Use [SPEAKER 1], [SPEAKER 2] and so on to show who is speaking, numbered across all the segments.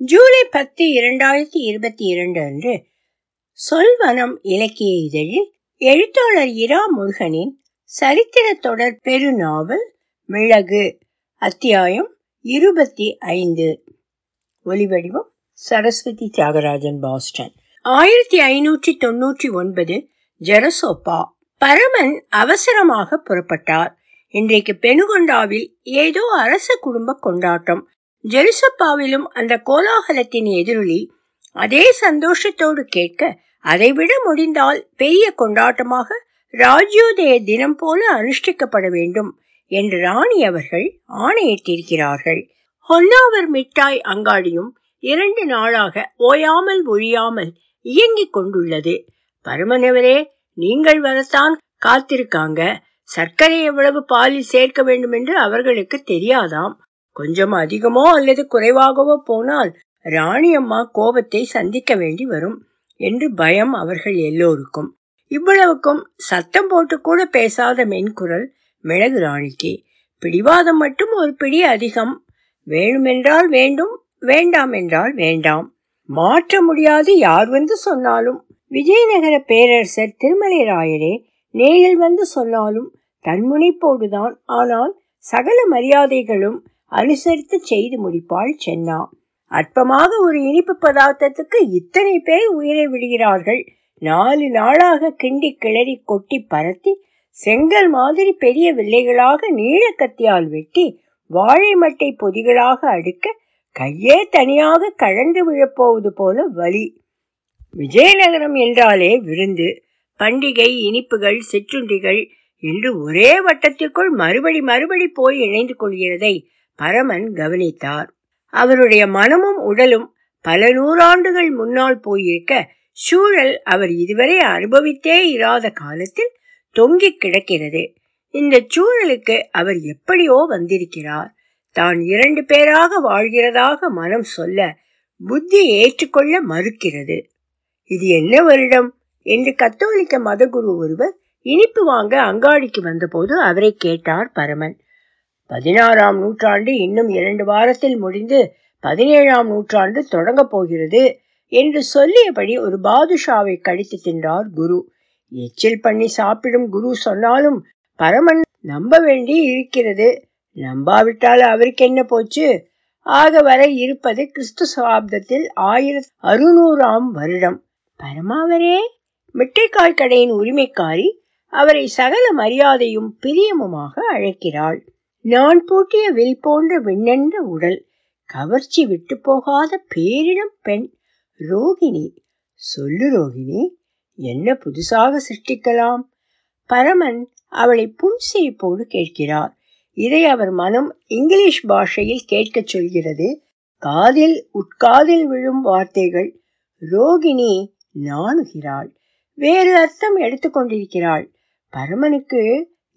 [SPEAKER 1] ஜூலை பத்து இரண்டாயிரத்தி இருபத்தி இரண்டு அன்று சொல்வனம் இலக்கிய இதழில் எழுத்தாளர் இரா முருகனின் சரித்திர தொடர் பெருநாவல் மிளகு அத்தியாயம் இருபத்தி ஐந்து. ஒலிவடிவம் சரஸ்வதி தியாகராஜன் பாஸ்டன். ஆயிரத்தி ஐநூற்றி தொன்னூற்றி ஒன்பது ஜெரசோப்பா. பரமன் அவசரமாக புறப்பட்டார். இன்றைக்கு பெனுகொண்டாவில் ஏதோ அரச குடும்ப கொண்டாட்டம். ஜெருசப்பாவிலும் அந்த கோலாகலத்தின் எதிரொலி அதே சந்தோஷத்தோடு கேட்க அதைவிட முடிந்தால் பெரிய கொண்டாட்டமாக ராஜ்யோதய தினம் போல அனுஷ்டிக்கப்பட வேண்டும் என்று ராணி அவர்கள் ஆணையிட்டிருக்கிறார்கள். ஹொன்னாவர் மிட்டாய் அங்காடியும் இரண்டு நாளாக ஓயாமல் ஒழியாமல் இயங்கிக் கொண்டுள்ளது. பரமனவரே நீங்கள் வரத்தான் காத்திருக்காங்க. சர்க்கரை எவ்வளவு பாலில் சேர்க்க வேண்டும் என்று அவர்களுக்கு தெரியாதாம். கொஞ்சம் அதிகமோ அல்லது குறைவாகவோ போனால் ராணி அம்மா கோபத்தை சந்திக்க வேண்டி வரும் என்று பயம் அவர்கள் எல்லோருக்கும். இவ்வளவுக்கும் சத்தம் போட்டு கூட பேசாத மென்குரல் மிளகு ராணிக்கு. பிடிவாதம் மட்டும் ஒரு பிடி அதிகம். வேணுமென்றால் வேண்டும் வேண்டாம் என்றால் வேண்டாம். மாற்ற முடியாது யார் வந்து சொன்னாலும். விஜயநகர பேரரசர் திருமலை ராயரே நேரில் வந்து சொன்னாலும் தன்முனைப்போடுதான். ஆனால் சகல மரியாதைகளும் அனுசரித்து செய்து முடிப்பாள் சென்னா. அற்பமாக ஒரு இனிப்பு பதார்த்தத்துக்கு இத்தனை பேர் உயிரை விடுகிறார்கள். நாலு நாளாக கிண்டி கிளறி கொட்டி பரத்தி செங்கல் மாதிரி பெரிய வில்லைகளாக நீளக்கத்தியால் வெட்டி வாழை மட்டை பொதிகளாக அடுக்க கையே தனியாக கழன்று விழப்போவது போல வலி. விஜயநகரம் என்றாலே விருந்து பண்டிகை இனிப்புகள் சிற்றுண்டிகள் என்று ஒரே வட்டத்திற்குள் மறுபடி மறுபடி போய் இணைந்து கொள்கிறதை பரமன் கவனித்தார். அவருடைய மனமும் உடலும் பல நூறாண்டுகள் முன்னால் போயிருக்க சூழல் அவர் இதுவரை அனுபவித்தே இராத காலத்தில் தொங்கிக் கிடக்கிறது. இந்த சூழலுக்கு அவர் எப்படியோ வந்திருக்கிறார். தான் இரண்டு பேராக வாழ்கிறதாக மனம் சொல்ல புத்தி ஏற்றுக்கொள்ள மறுக்கிறது. இது என்ன வருடம்? என்று கத்தோலிக்க மதகுரு ஒருவர் இனிப்பு வாங்க அங்காடிக்கு வந்தபோது அவரை கேட்டார் பரமன். பதினாறாம் நூற்றாண்டு இன்னும் இரண்டு வாரத்தில் முடிந்து பதினேழாம் நூற்றாண்டு தொடங்கப் போகிறது என்று சொல்லியபடி ஒரு பாதுஷாவை கடித்து தின்றார் குரு. எச்சில் பண்ணி சாப்பிடும் குரு சொன்னாலும் பரமன் நம்ப வேண்டி இருக்கிறது. நம்பாவிட்டால் அவருக்கு என்ன போச்சு? ஆக வர இருப்பது கிறிஸ்து சகாப்தத்தில் ஆயிரத்தி அறுநூறாம் வருடம். பரமாவரே மிட்டைக்காய் கடையின் உரிமைக்காரி அவரை சகல மரியாதையும் பிரியமுமாக அழைக்கிறாள். நான் பூட்டிய வில் போன்ற விண்ணென்ற உடல் கவர்ச்சி விட்டு போகாத பேரிடம் பெண். ரோகிணி சொல்லு ரோகிணி என்ன புதுசாக சிருஷ்டிக்கலாம்? பரமன் அவளை புன்சிரிப்போடு கேட்கிறார். இதை அவர் மனம் இங்கிலீஷ் பாஷையில் கேட்கச் சொல்கிறது. காதில் உட்காதில் விழும் வார்த்தைகள். ரோகிணி நாணுகிறாள். வேறு அர்த்தம் எடுத்துக்கொண்டிருக்கிறாள் பரமனுக்கு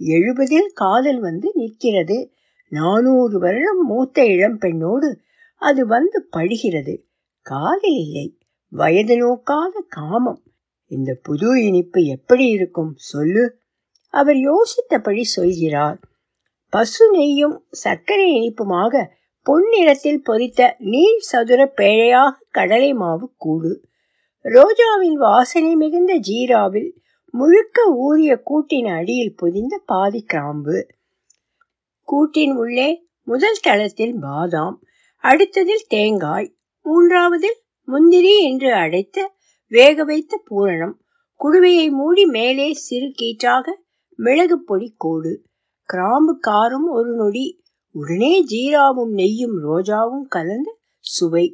[SPEAKER 1] எழுபதில் காதல் வந்து நிற்கிறது. நானூறு வருடம் மூத்த இளம்பெண்ணோடு அது வந்து படுகிறது. காதல் இல்லை. வயது நோக்காத காமம். இந்த புது இனிப்பு எப்படி இருக்கும்? சொல்லு. அவர் யோசித்தபடி சொல்கிறார். பசு நெய்யும் சர்க்கரை இனிப்புமாக பொன்னிறத்தில் பொறித்த நீர் சதுர பேழையாக கடலை மாவு கூடு. ரோஜாவின் வாசனை மிகுந்த ஜீராவில் முழுக்க ஊறிய கூட்டின் அடியில் பொதிந்த பாதி கிராம்பு. கூட்டின் உள்ளே முதல் தளத்தில் பாதாம் அடுத்ததில் தேங்காய் மூன்றாவதில் முந்திரி என்று அடைத்த வேக வைத்த பூரணம் குடுவையை மூடி மேலே சிறு கீற்றாக மிளகு பொடி கோடு கிராம்பு காரும் ஒரு நொடி உடனே ஜீராவும் நெய்யும் ரோஜாவும் கலந்த சுவை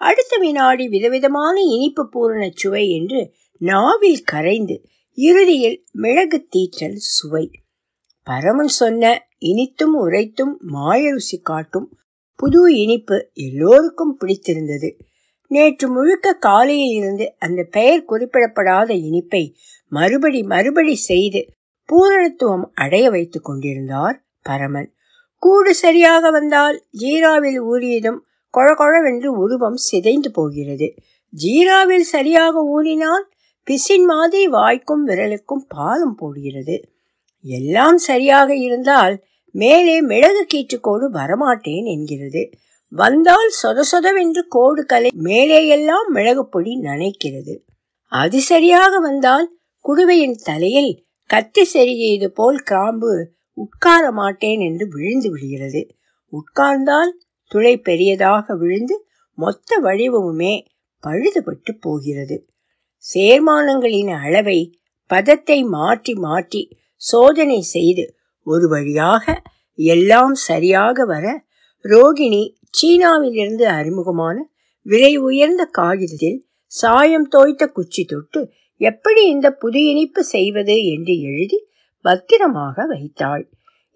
[SPEAKER 1] அடுத்த வினாடி விதவிதமான இனிப்பு பூரண சுவை என்று நாவில் கரைந்து இறுதியில் மிளகு தீற்றல் சுவை. பரமன் சொன்ன இனித்தும் உரைத்தும் மாய ருசி காட்டும் புது இனிப்பு எல்லோருக்கும் பிடித்திருந்தது. நேற்று முழுக்க காலையில் இருந்து அந்த பெயர் குறிப்பிடப்படாத இனிப்பை மறுபடி மறுபடி செய்து பூரணத்துவம் அடைய வைத்துக் கொண்டிருந்தார் பரமன். கூடு சரியாக வந்தால் ஜீராவில் ஊறியதும் கொழகொழவென்று உருவம் சிதைந்து போகிறது. ஜீராவில் சரியாக ஊறினால் பிசின் மாதிரி வாய்க்கும் விரலுக்கும் பாலம் போடுகிறது. எல்லாம் சரியாக இருந்தால் மேலே மிளகு கீற்றுக்கோடு வரமாட்டேன் என்கிறது. வந்தால் சொத சொதவென்று கோடு கலை மேலேயெல்லாம் மிளகு பொடி நனைக்கிறது. அது சரியாக வந்தால் குடுவையின் தலையில் கத்தி செருகியது போல் கிராம்பு உட்கார மாட்டேன் என்று விழுந்து விடுகிறது. உட்கார்ந்தால் துளை பெரியதாக விழுந்து மொத்த வடிவமுமே பழுதுபட்டு போகிறது. சேர்மானங்களின் அளவை பதத்தை மாற்றி மாற்றி சோதனை செய்து ஒரு வழியாக எல்லாம் சரியாக வர ரோகிணி சீனாவிலிருந்து அறிமுகமான விலை உயர்ந்த காகிதத்தில் சாயம் தோய்த்த குச்சி தொட்டு எப்படி இந்த புது இனிப்பு செய்வது என்று எழுதி பத்திரமாக வைத்தாள்.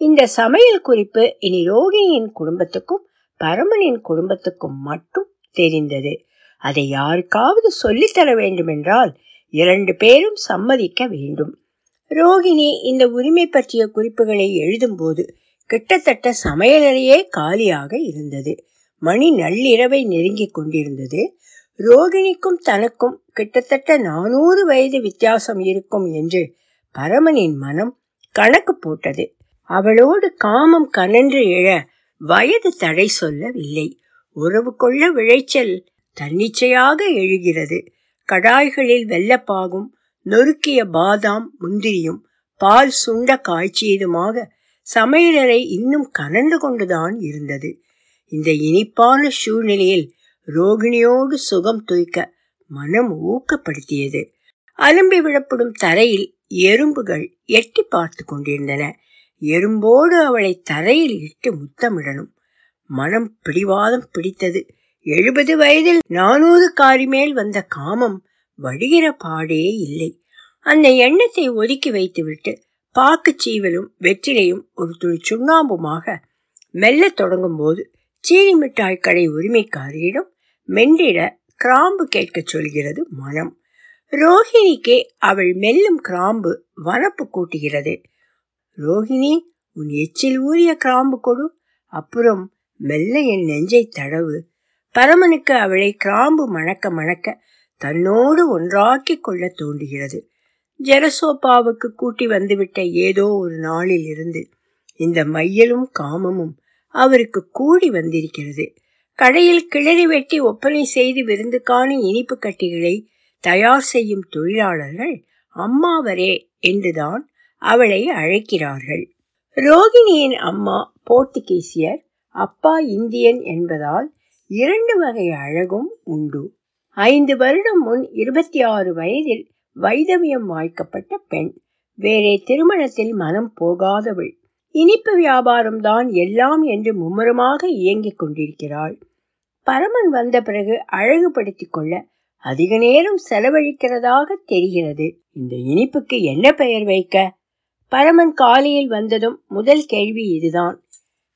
[SPEAKER 1] இந்த சமையல் குறிப்பு இனி ரோகிணியின் குடும்பத்துக்கும் பரமனின் குடும்பத்துக்கும் மட்டும் தெரிந்தது. அதை யாருக்காவது சொல்லித்தர வேண்டுமென்றால் இரண்டு பேரும் சம்மதிக்க வேண்டும். ரோகிணி இந்த உரிமை பற்றிய குறிப்புகளை எழுதும்போது கிட்டத்தட்ட சமையலறையே காலியாக இருந்தது. மணி நள்ளிரவை நெருங்கிக் கொண்டிருந்தது. ரோகிணிக்கும் தனக்கும் கிட்டத்தட்ட நானூறு வயது வித்தியாசம் இருக்கும் என்று பரமனின் மனம் கணக்கு போட்டது. அவளோடு காமம் கனன்று எழ வயது தடை சொல்லவில்லை. உறவு கொள்ள விளைச்சல் தன்னிச்சையாக எழுகிறது. கடாய்களில் வெள்ளப்பாகும் நொறுக்கிய பாதாம் முந்திரியும் பால் சுண்ட காய்ச்சியதுமாக சமையலறை இன்னும் கனந்து கொண்டுதான் இருந்தது. இந்த இனிப்பான சூழ்நிலையில் ரோகிணியோடு சுகம் துய்க்க மனம் ஊக்கப்படுத்தியது. அலும்பி விடப்படும் தரையில் எறும்புகள் எட்டி பார்த்து கொண்டிருந்தன. எறும்போடு அவளை தரையில் இட்டு முத்தமிடணும். மனம் பிடிவாதம் பிடித்தது. எழுபது வயதில் நானூறு காரி மேல் வந்த காமம் வடிகிற பாடே இல்லை. அந்த எண்ணத்தை ஒதுக்கி வைத்துவிட்டு பாக்குச் சீவலும் வெற்றிலையும் ஒரு துளி சுண்ணாம்புமாக மெல்ல தொடங்கும் போது சீனி மிட்டாய் கடை உரிமைக்காரியிடம் மென்றிட கிராம்பு கேட்கச் சொல்கிறது மனம். ரோஹிணிக்கே அவள் மெல்லும் கிராம்பு வனப்பு கூட்டுகிறது. ரோஹிணி உன் எச்சில் ஊறிய கிராம்பு கொடு. அப்புறம் மெல்ல என் நெஞ்சை தடவு. பரமனுக்கு அவளை கிராம்பு மணக்க மணக்க தன்னோடு ஒன்றாக்கிக் கொள்ள தோன்றுகிறது. ஜெரசோப்பாவுக்கு கூட்டி வந்துவிட்ட ஏதோ ஒரு நாளில் இருந்து இந்த மையலும் காமமும் அவருக்கு கூடி வந்திருக்கிறது. கடையில் கிளறி வெட்டி ஒப்பனை செய்து விருந்துக்கான இனிப்பு கட்டிகளை தயார் செய்யும் தொழிலாளர்கள் அம்மாவரே என்றுதான் அவளை அழைக்கிறார்கள். ரோகிணியின் அம்மா போர்த்துகீசியர் அப்பா இந்தியன் என்பதால் இரண்டு வகை அழகும் உண்டு. ஐந்து வருடம் முன் இருபத்தி ஆறு வயதில் வைதவியம் வாய்க்கப்பட்ட பெண். வேறே திருமணத்தில் மனம் போகாதவள். இனிப்பு வியாபாரம் தான் எல்லாம் என்று மும்முரமாக இயங்கிக் கொண்டிருக்கிறாள். பரமன் வந்த பிறகு அழகுபடுத்திக் கொள்ள அதிக நேரம் செலவழிக்கிறதாக தெரிகிறது. இந்த இனிப்புக்கு என்ன பெயர் வைக்க? பரமன் காலையில் வந்ததும் முதல் கேள்வி இதுதான்.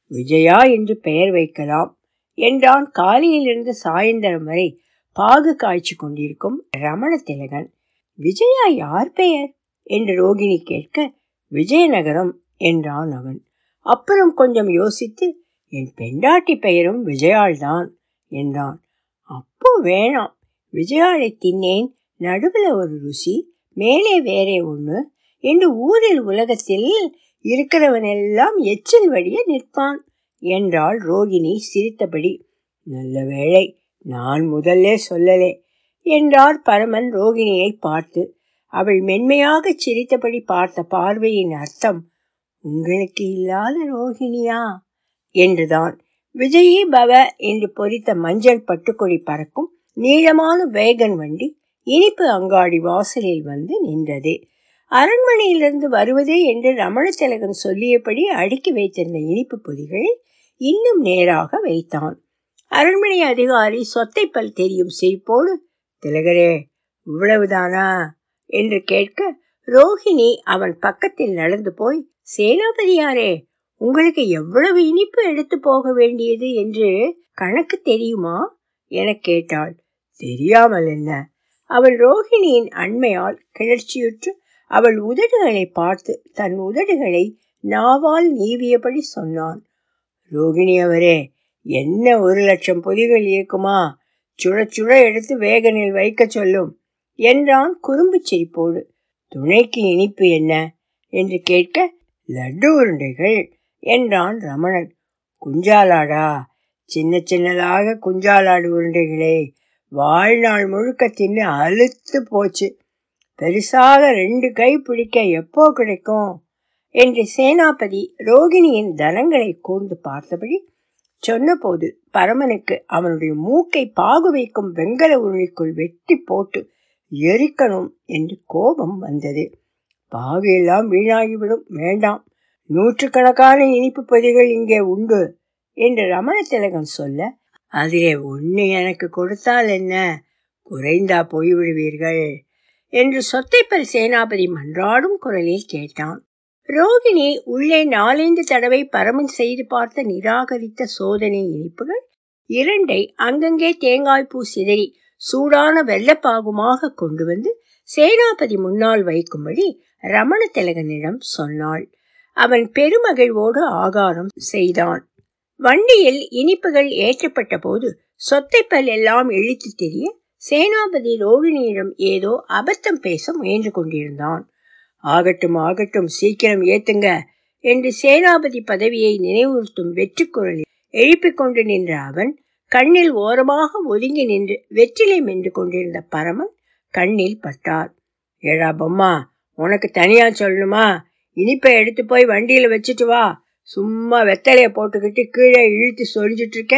[SPEAKER 1] விஜயா என்று பெயர் வைக்கலாம். என்றான். காலையிலிருந்து சாயந்தரம் வரை பாகு காய்ச்சி கொண்டிருக்கும் ரமண திலகன். விஜயா யார் பெயர்? என்று ரோகிணி கேட்க விஜயநகரம் என்றான் அவன். அப்புறம் கொஞ்சம் யோசித்து என் பெண்டாட்டி பெயரும் விஜயாள்தான் என்றான். அப்போ வேணாம். விஜயாளை தின்னேன். நடுவில் ஒரு ருசி மேலே வேறே ஒன்று என்று ஊரில் உலகத்தில் இருக்கிறவன் எல்லாம் எச்சில் வழிய நிற்பான். என்றாள் ரோகிணி சிரித்தபடி. நல்ல வேளை நான் முதல்லே சொல்லலே என்றார் பரமன் ரோகிணியை பார்த்து. அவள் மென்மையாக சிரித்தபடி பார்த்த பார்வையின் அர்த்தம் உங்களுக்கு இல்லாத ரோகிணியா? என்றுதான். விஜயி பவ என்று பொறித்த மஞ்சள் பட்டுக்கொடி பறக்கும் நீளமான வேகன் வண்டி இனிப்பு அங்காடி வாசலில் வந்து நின்றது. அரண்மனையிலிருந்து வருவதே என்று ரமணத்திலகன் சொல்லியபடி அடுக்கி வைத்திருந்த இனிப்பு பொதிகளை இன்னும் நேராக வைத்தான். அரண்மனை அதிகாரி சொத்தை பல் தெரியும் சிரிப்போடு திலகரே இவ்வளவுதானா? என்று கேட்க ரோஹிணி அவன் பக்கத்தில் நடந்து போய் சேனாபதியாரே உங்களுக்கு எவ்வளவு இனிப்பு எடுத்து போக வேண்டியது என்று கணக்கு தெரியுமா? என கேட்டாள். தெரியாமல் என்ன? அவள் ரோஹிணியின் அண்மையால் கிளர்ச்சியுற்று அவள் உதடுகளை பார்த்து தன் உதடுகளை நாவால் நீவியபடி சொன்னான். ரோகிணி அவரே என்ன ஒரு லட்சம் பொதிகள் இருக்குமா சுட சுட எடுத்து வேகனில் வைக்க சொல்லும். என்றான் குறும்பு சிரிப்போடு துணைக்கு இனிப்பு என்ன? என்று கேட்க லட்டு உருண்டைகள் என்றான் ரமணன். குஞ்சாலாடா சின்ன சின்னதாக குஞ்சாலாடு உருண்டைகளே வாழ்நாள் முழுக்க தின்னு அழுத்து போச்சு. பெருசாக ரெண்டு கை பிடிக்க எப்போ கிடைக்கும்? என்று சேனாபதி ரோகிணியின் தனங்களை கூர்ந்து பார்த்தபடி சொன்னபோது பரமனுக்கு அவனுடைய மூக்கை பாகு வைக்கும் வெங்கல உருளைக்குள் வெட்டி போட்டு எரிக்கணும் என்று கோபம் வந்தது. பாகு எல்லாம் வீணாகிவிடும் வேண்டாம். நூற்றுக்கணக்கான இனிப்பு பொதிகள் இங்கே உண்டு என்று ரமண திலகம் சொல்ல அதிலே ஒன்று எனக்கு கொடுத்தால் என்ன? குறைந்தா போய்விடுவீர்கள் என்று சொத்தைப்பல் சேனாபதி மன்றாடும் குரலில் கேட்டான். ரோகிணி உள்ளே நாலஞ்சு தடவை பரமன் செய்து பார்த்த நிராகரித்த சோதனை இனிப்புகள் இரண்டை அங்கங்கே தேங்காய் பூ சிதறி சூடான வெள்ளப்பாகுமாக கொண்டு வந்து சேனாபதி முன்னால் வைக்கும்படி ரமண திலகனிடம் சொன்னாள். அவன் பெருமகிழ்வோடு ஆகாரம் செய்தான். வண்டியில் இனிப்புகள் ஏற்றப்பட்ட போது சொத்தைப்பல் எல்லாம் இழித்து தெரிய சேனாபதி ரோகிணியிடம் ஏதோ அபத்தம் பேச முயன்று கொண்டிருந்தான். ஆகட்டும் ஆகட்டும் சீக்கிரம் ஏத்துங்க என்று சேனாபதி பதவியை நினைவுறுத்தும் வெற்றி குரலில் எழுப்பிக் கொண்டு நின்ற அவன் கண்ணில் ஓரமாக ஒதுங்கி நின்று வெற்றிலை மென்று கொண்டிருந்த பரமன் கண்ணில் பட்டார். ஏடா பொம்மா உனக்கு தனியா சொல்லணுமா? இனிப்பை எடுத்து போய் வண்டியில வச்சுட்டு வா. சும்மா வெத்தலைய போட்டுக்கிட்டு கீழே இழுத்து சொரிஞ்சிட்டு இருக்க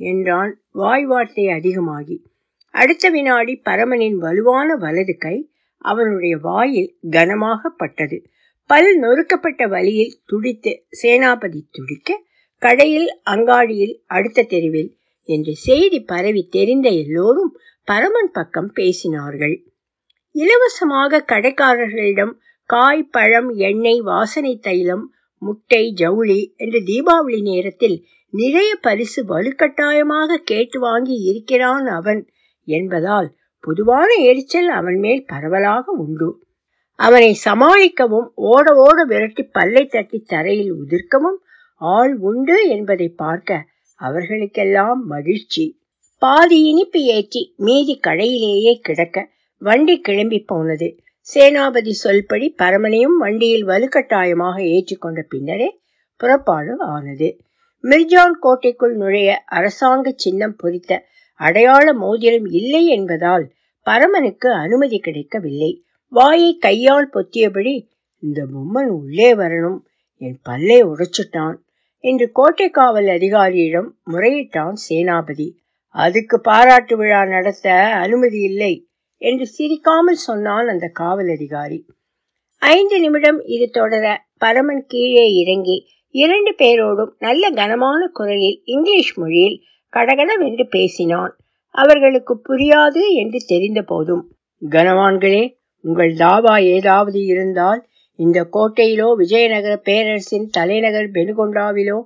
[SPEAKER 1] என்றான். வாய் வார்த்தை அதிகமாகி. அடுத்த வினாடி பரமனின் வலுவான வலது கை அவனுடைய வாயில் கனமாக பட்டது. பல் நொறுக்கப்பட்ட வழியில் துடித்து சேனாபதி துடிக்க கடையில் அங்காடியில் அடுத்த தெருவில் என்று செய்தி பரவி தெரிந்த எல்லோரும் பரமன் பக்கம் பேசினார்கள். இலவசமாக கடைக்காரர்களிடம் காய் பழம் எண்ணெய் வாசனை தைலம் முட்டை ஜவுளி என்று தீபாவளி நேரத்தில் நிறைய பரிசு வலுக்கட்டாயமாக கேட்டு வாங்கி இருக்கிறான் அவன் என்பதால் பொதுவான எரிச்சல் அவன் மேல் பரவலாக உண்டு. அவனை சமாளிக்கவும் ஓட ஓட விரட்டி பல்லை தட்டி தரையில் உதிர்க்கவும் ஆள் உண்டு என்பதை பார்க்க அவர்களுக்கெல்லாம் மகிழ்ச்சி. பாதி இனிப்பு ஏற்றி மீதி கடையிலேயே கிடக்க வண்டி கிளம்பி போனது. சேனாபதி சொல்படி பரமனையும் வண்டியில் வலுக்கட்டாயமாக ஏற்றிக்கொண்ட பின்னரே புறப்பாடு ஆனது. மிர்ஜான் கோட்டைக்குள் நுழைய அரசாங்க சின்னம் பொறித்த அடையாள மோதிரம் இல்லை என்பதால் பரமனுக்கு அனுமதி கிடைக்கவில்லை. வாயை கையால் பொத்தியபடி இந்த பொம்மன் உள்ளே வரணும். என் பல்லை உடைச்சிட்டான் என்று கோட்டை காவல் அதிகாரியிடம் முறையிட்டான் சேனாபதி. அதுக்கு பாராட்டு விழா நடத்த அனுமதி இல்லை என்று சிரிக்காமல் சொன்னான் அந்த காவல் அதிகாரி. ஐந்து நிமிடம் இது தொடர பரமன் கீழே இறங்கி இரண்டு பேரோடும் நல்ல கனமான குரலில் இங்கிலீஷ் மொழியில் கடகடவென்று பேசினான். அவர்களுக்கு புரியாது என்று தெரிந்த போதும். கனவான்களே உங்கள் தாவா ஏதாவது இருந்தால் இந்த கோட்டையிலோ விஜயநகர பேரரசின் தலைநகர் பெனுகொண்டாவிலோ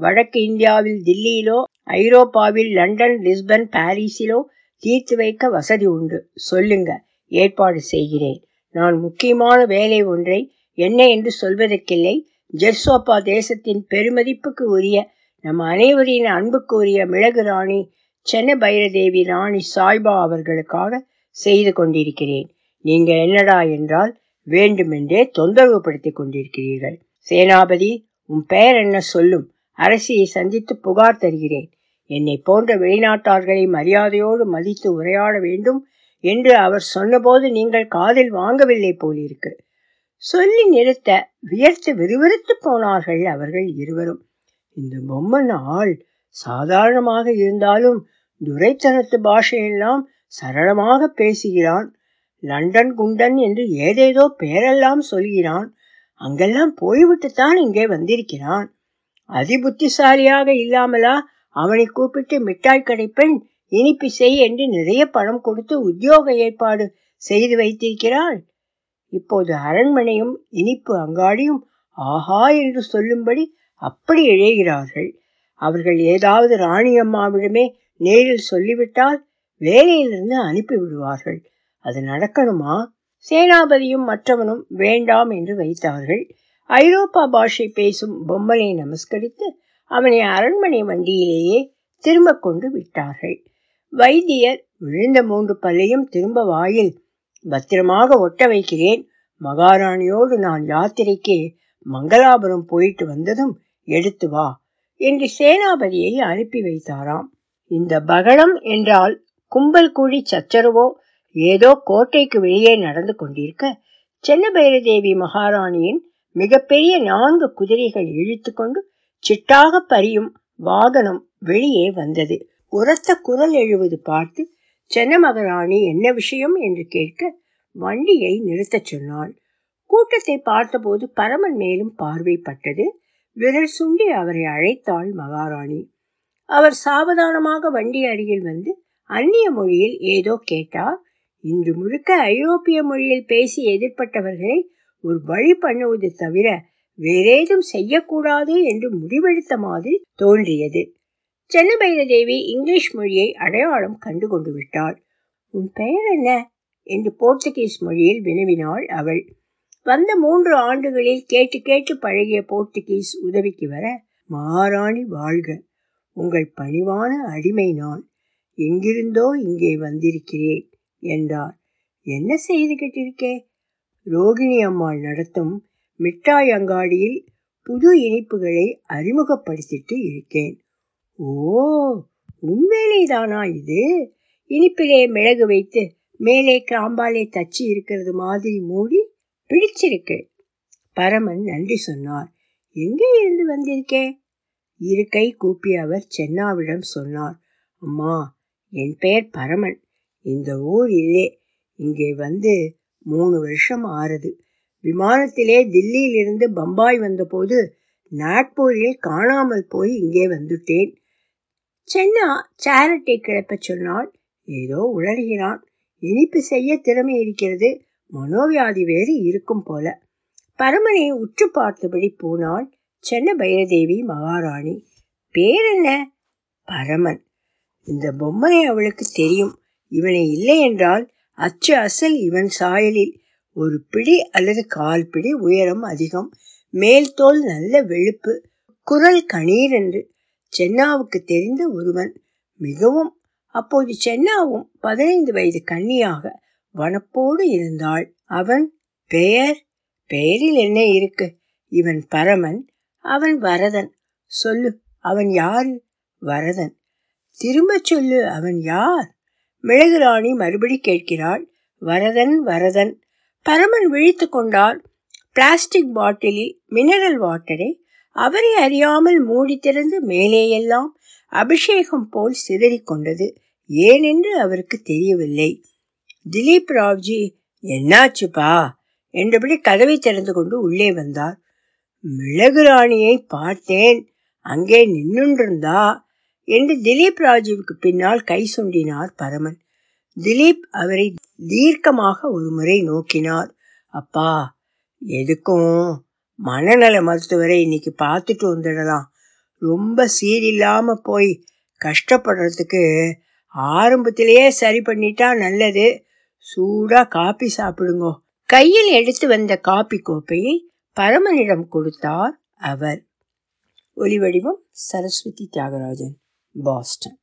[SPEAKER 1] வடக்கு இந்தியாவில் தில்லியிலோ ஐரோப்பாவில் லண்டன் லிஸ்பன் பாரிஸிலோ தீர்த்து வைக்க வசதி உண்டு. சொல்லுங்க ஏற்பாடு செய்கிறேன். நான் முக்கியமான வேலை ஒன்றை என்ன என்று சொல்வதற்கில்லை. ஜெர்சோப்பா தேசத்தின் பெருமதிப்புக்கு உரிய நம் அனைவரின் அன்புக்குரிய மிளகு ராணி சென்ன பைரதேவி ராணி சாய்பா அவர்களுக்காக செய்து கொண்டிருக்கிறேன். நீங்கள் என்னடா என்றால் வேண்டுமென்றே தொந்தரவு படுத்திக் கொண்டிருக்கிறீர்கள். சேனாபதி உன் பெயர் என்ன சொல்லும்? அரசியை சந்தித்து புகார் தருகிறேன். என்னை போன்ற வெளிநாட்டார்களை மரியாதையோடு மதித்து உரையாட வேண்டும் என்று அவர் சொன்னபோது நீங்கள் காதில் வாங்கவில்லை போலிருக்கு. சொல்லி நிறுத்த வியர்த்து விறுவிறுத்து போனார்கள் அவர்கள் இருவரும். இந்த பொம்மன் ஆள் சாதாரணமாக இருந்தாலும் துரைத்தனத்து பாஷையெல்லாம் சரளமாக பேசுகிறான். லண்டன் குண்டன் என்று ஏதேதோ பேரெல்லாம் சொல்கிறான். அங்கெல்லாம் போய்விட்டுத்தான் இங்கே வந்திருக்கிறான். அதிபுத்திசாலியாக இல்லாமலா அவனை கூப்பிட்டு மிட்டாய் கடை பெண் இனிப்பு செய் என்று நிறைய பணம் கொடுத்து உத்தியோக ஏற்பாடு செய்து வைத்திருக்கிறாள். இப்போது அரண்மனையும் இனிப்பு அங்காடியும் ஆஹா என்று சொல்லும்படி அப்படி இழைகிறார்கள். அவர்கள் ஏதாவது ராணியம்மாவிடமே நேரில் சொல்லிவிட்டால் வேலையிலிருந்து அனுப்பி விடுவார்கள் அது நடக்கணுமா? சேனாபதியும் மற்றவனும் வேண்டாம் என்று வைத்தார்கள். ஐரோப்பா பாஷை பேசும் பொம்மனை நமஸ்கரித்து அவனை அரண்மனை வண்டியிலேயே திரும்ப கொண்டு விட்டார்கள். வைத்தியர் விழுந்த மூன்று பல்லையும் திரும்ப வாயில் பத்திரமாக ஒட்ட வைக்கிறேன். மகாராணியோடு நான் யாத்திரைக்கு மங்களாபுரம் போயிட்டு வந்ததும் எடுத்து வா என்று சேனாபதியை அனுப்பி வைத்தாராம். இந்த பகடம் என்றால் கும்பல் கூடி சச்சரவோ ஏதோ கோட்டைக்கு வெளியே நடந்து கொண்டிருக்க சென்னபைரதேவி மகாராணியின் மிகப்பெரிய நான்கு குதிரைகள் இழுத்து கொண்டு சிட்டாக பறியும் வாகனம் வெளியே வந்தது. உரத்த குரல் எழுவது பார்த்து சென்ன மகாராணி என்ன விஷயம்? என்று கேட்க வண்டியை நிறுத்தச் சொன்னாள். கூட்டத்தை பார்த்தபோது பரமன் மேலும் பார்வைப்பட்டது. விரல் சுண்டி அவரை அழைத்தாள் மகாராணி. அவர் சாவதானமாக வண்டி அருகில் வந்து அந்நிய மொழியில் ஏதோ கேட்டார். இன்று முழுக்க ஐரோப்பிய மொழியில் பேசி எதிர்ப்பட்டவர்களை ஒரு வழி பண்ணுவது தவிர வேறேதும் செய்யக்கூடாது என்று முடிவெடுத்த மாதிரி தோன்றியது. சென்னபைரதேவி இங்கிலீஷ் மொழியை அடையாளம் கண்டு கொண்டு விட்டாள். உன் பெயர் என்ன? என்று போர்த்துகீஸ் மொழியில் வினவினாள் அவள். வந்த மூன்று ஆண்டுகளில் கேட்டு கேட்டு பழகிய போர்த்துகீஸ் உதவிக்கு வர மகாராணி வாழ்க. உங்கள் பணிவான அடிமை நான். எங்கிருந்தோ இங்கே வந்திருக்கிறேன் என்றார். என்ன செய்து கேட்டிருக்கே? ரோகிணி அம்மாள் நடத்தும் மிட்டாய் அங்காடியில் புது இனிப்புகளை அறிமுகப்படுத்திட்டு இருக்கேன். ஓ உண்மையிலேதானா இது? இனிப்பிலே மிளகு வைத்து மேலே கிராம்பாலே தச்சு இருக்கிறது மாதிரி மூடி பிடிச்சிருக்கு. பரமன் நன்றி சொன்னார். எங்கே இருந்து வந்திருக்கே? இருக்கை கூப்பி அவர் சென்னாவிடம் சொன்னார். அம்மா என் பெயர் பரமன். இந்த ஊர் இல்லே. இங்கே வந்து மூணு வருஷம் ஆறுது. விமானத்திலே தில்லியிலிருந்து பம்பாய் வந்தபோது நாக்பூரில் காணாமல் போய் இங்கே வந்துட்டேன். சென்னா சேரட்டை கிளப்ப சொன்னால் ஏதோ உளறுகிறான். இனிப்பு செய்ய திறமை இருக்கிறது மனோவியாதி வேறு இருக்கும் போல. பரமனை உற்று பார்த்தபடி போனாள் சென்ன பைரதேவி மகாராணி. பேர் என்ன? பரமன். இந்த பொம்மனை அவளுக்கு தெரியும். இவனை இல்லை என்றால் அச்சு அசல் இவன் சாயலில். ஒரு பிடி அல்லது கால் பிடி உயரம் அதிகம். மேல் தோல் நல்ல வெளுப்பு. குரல் கணீர் என்று. சென்னாவுக்கு தெரிந்த ஒருவன். மிகவும். அப்போது சென்னாவும் பதினைந்து வயது கன்னியாக வனப்போடு இருந்தாள். அவன் பெயர் பெயரில் என்ன இருக்கு? இவன் பரமன் அவன் வரதன். சொல்லு அவன் யாரு? வரதன். திரும்ப சொல்லு அவன் யார்? மிளகு ராணி மறுபடி கேட்கிறாள். வரதன் வரதன். பரமன் விழித்து கொண்டார் பிளாஸ்டிக் பாட்டிலில் மினரல் வாட்டரை அவரை அறியாமல் மூடி திறந்து மேலேயெல்லாம் அபிஷேகம் போல் சிதறிக்கொண்டது ஏனென்று அவருக்கு தெரியவில்லை. திலீப் ராவ்ஜி என்னாச்சுப்பா? என்றபடி கதவை திறந்து கொண்டு உள்ளே வந்தார். மிளகு ராணியை பார்த்தேன். அங்கே நின்றுண்டிருந்தா என்று திலீப் ராஜுவுக்கு பின்னால் கை சுண்டினார் பரமன். திலீப் அவரை தீர்க்கமாக ஒரு முறை நோக்கினார். அப்பா எதுக்கும்? மனநல மருத்துவரை இன்னைக்கு பார்த்துட்டு வந்துடலாம். ரொம்ப சீரில்லாம போய் கஷ்டப்படுறதுக்கு ஆரம்பத்திலேயே சரி பண்ணிட்டா நல்லது. சூடா காப்பி சாப்பிடுங்கோ. கையில் எடுத்து வந்த காப்பி கோப்பையை பரமனிடம் கொடுத்தார் அவர். ஒலிவடிவம் சரஸ்வதி தியாகராஜன் பாஸ்டன்.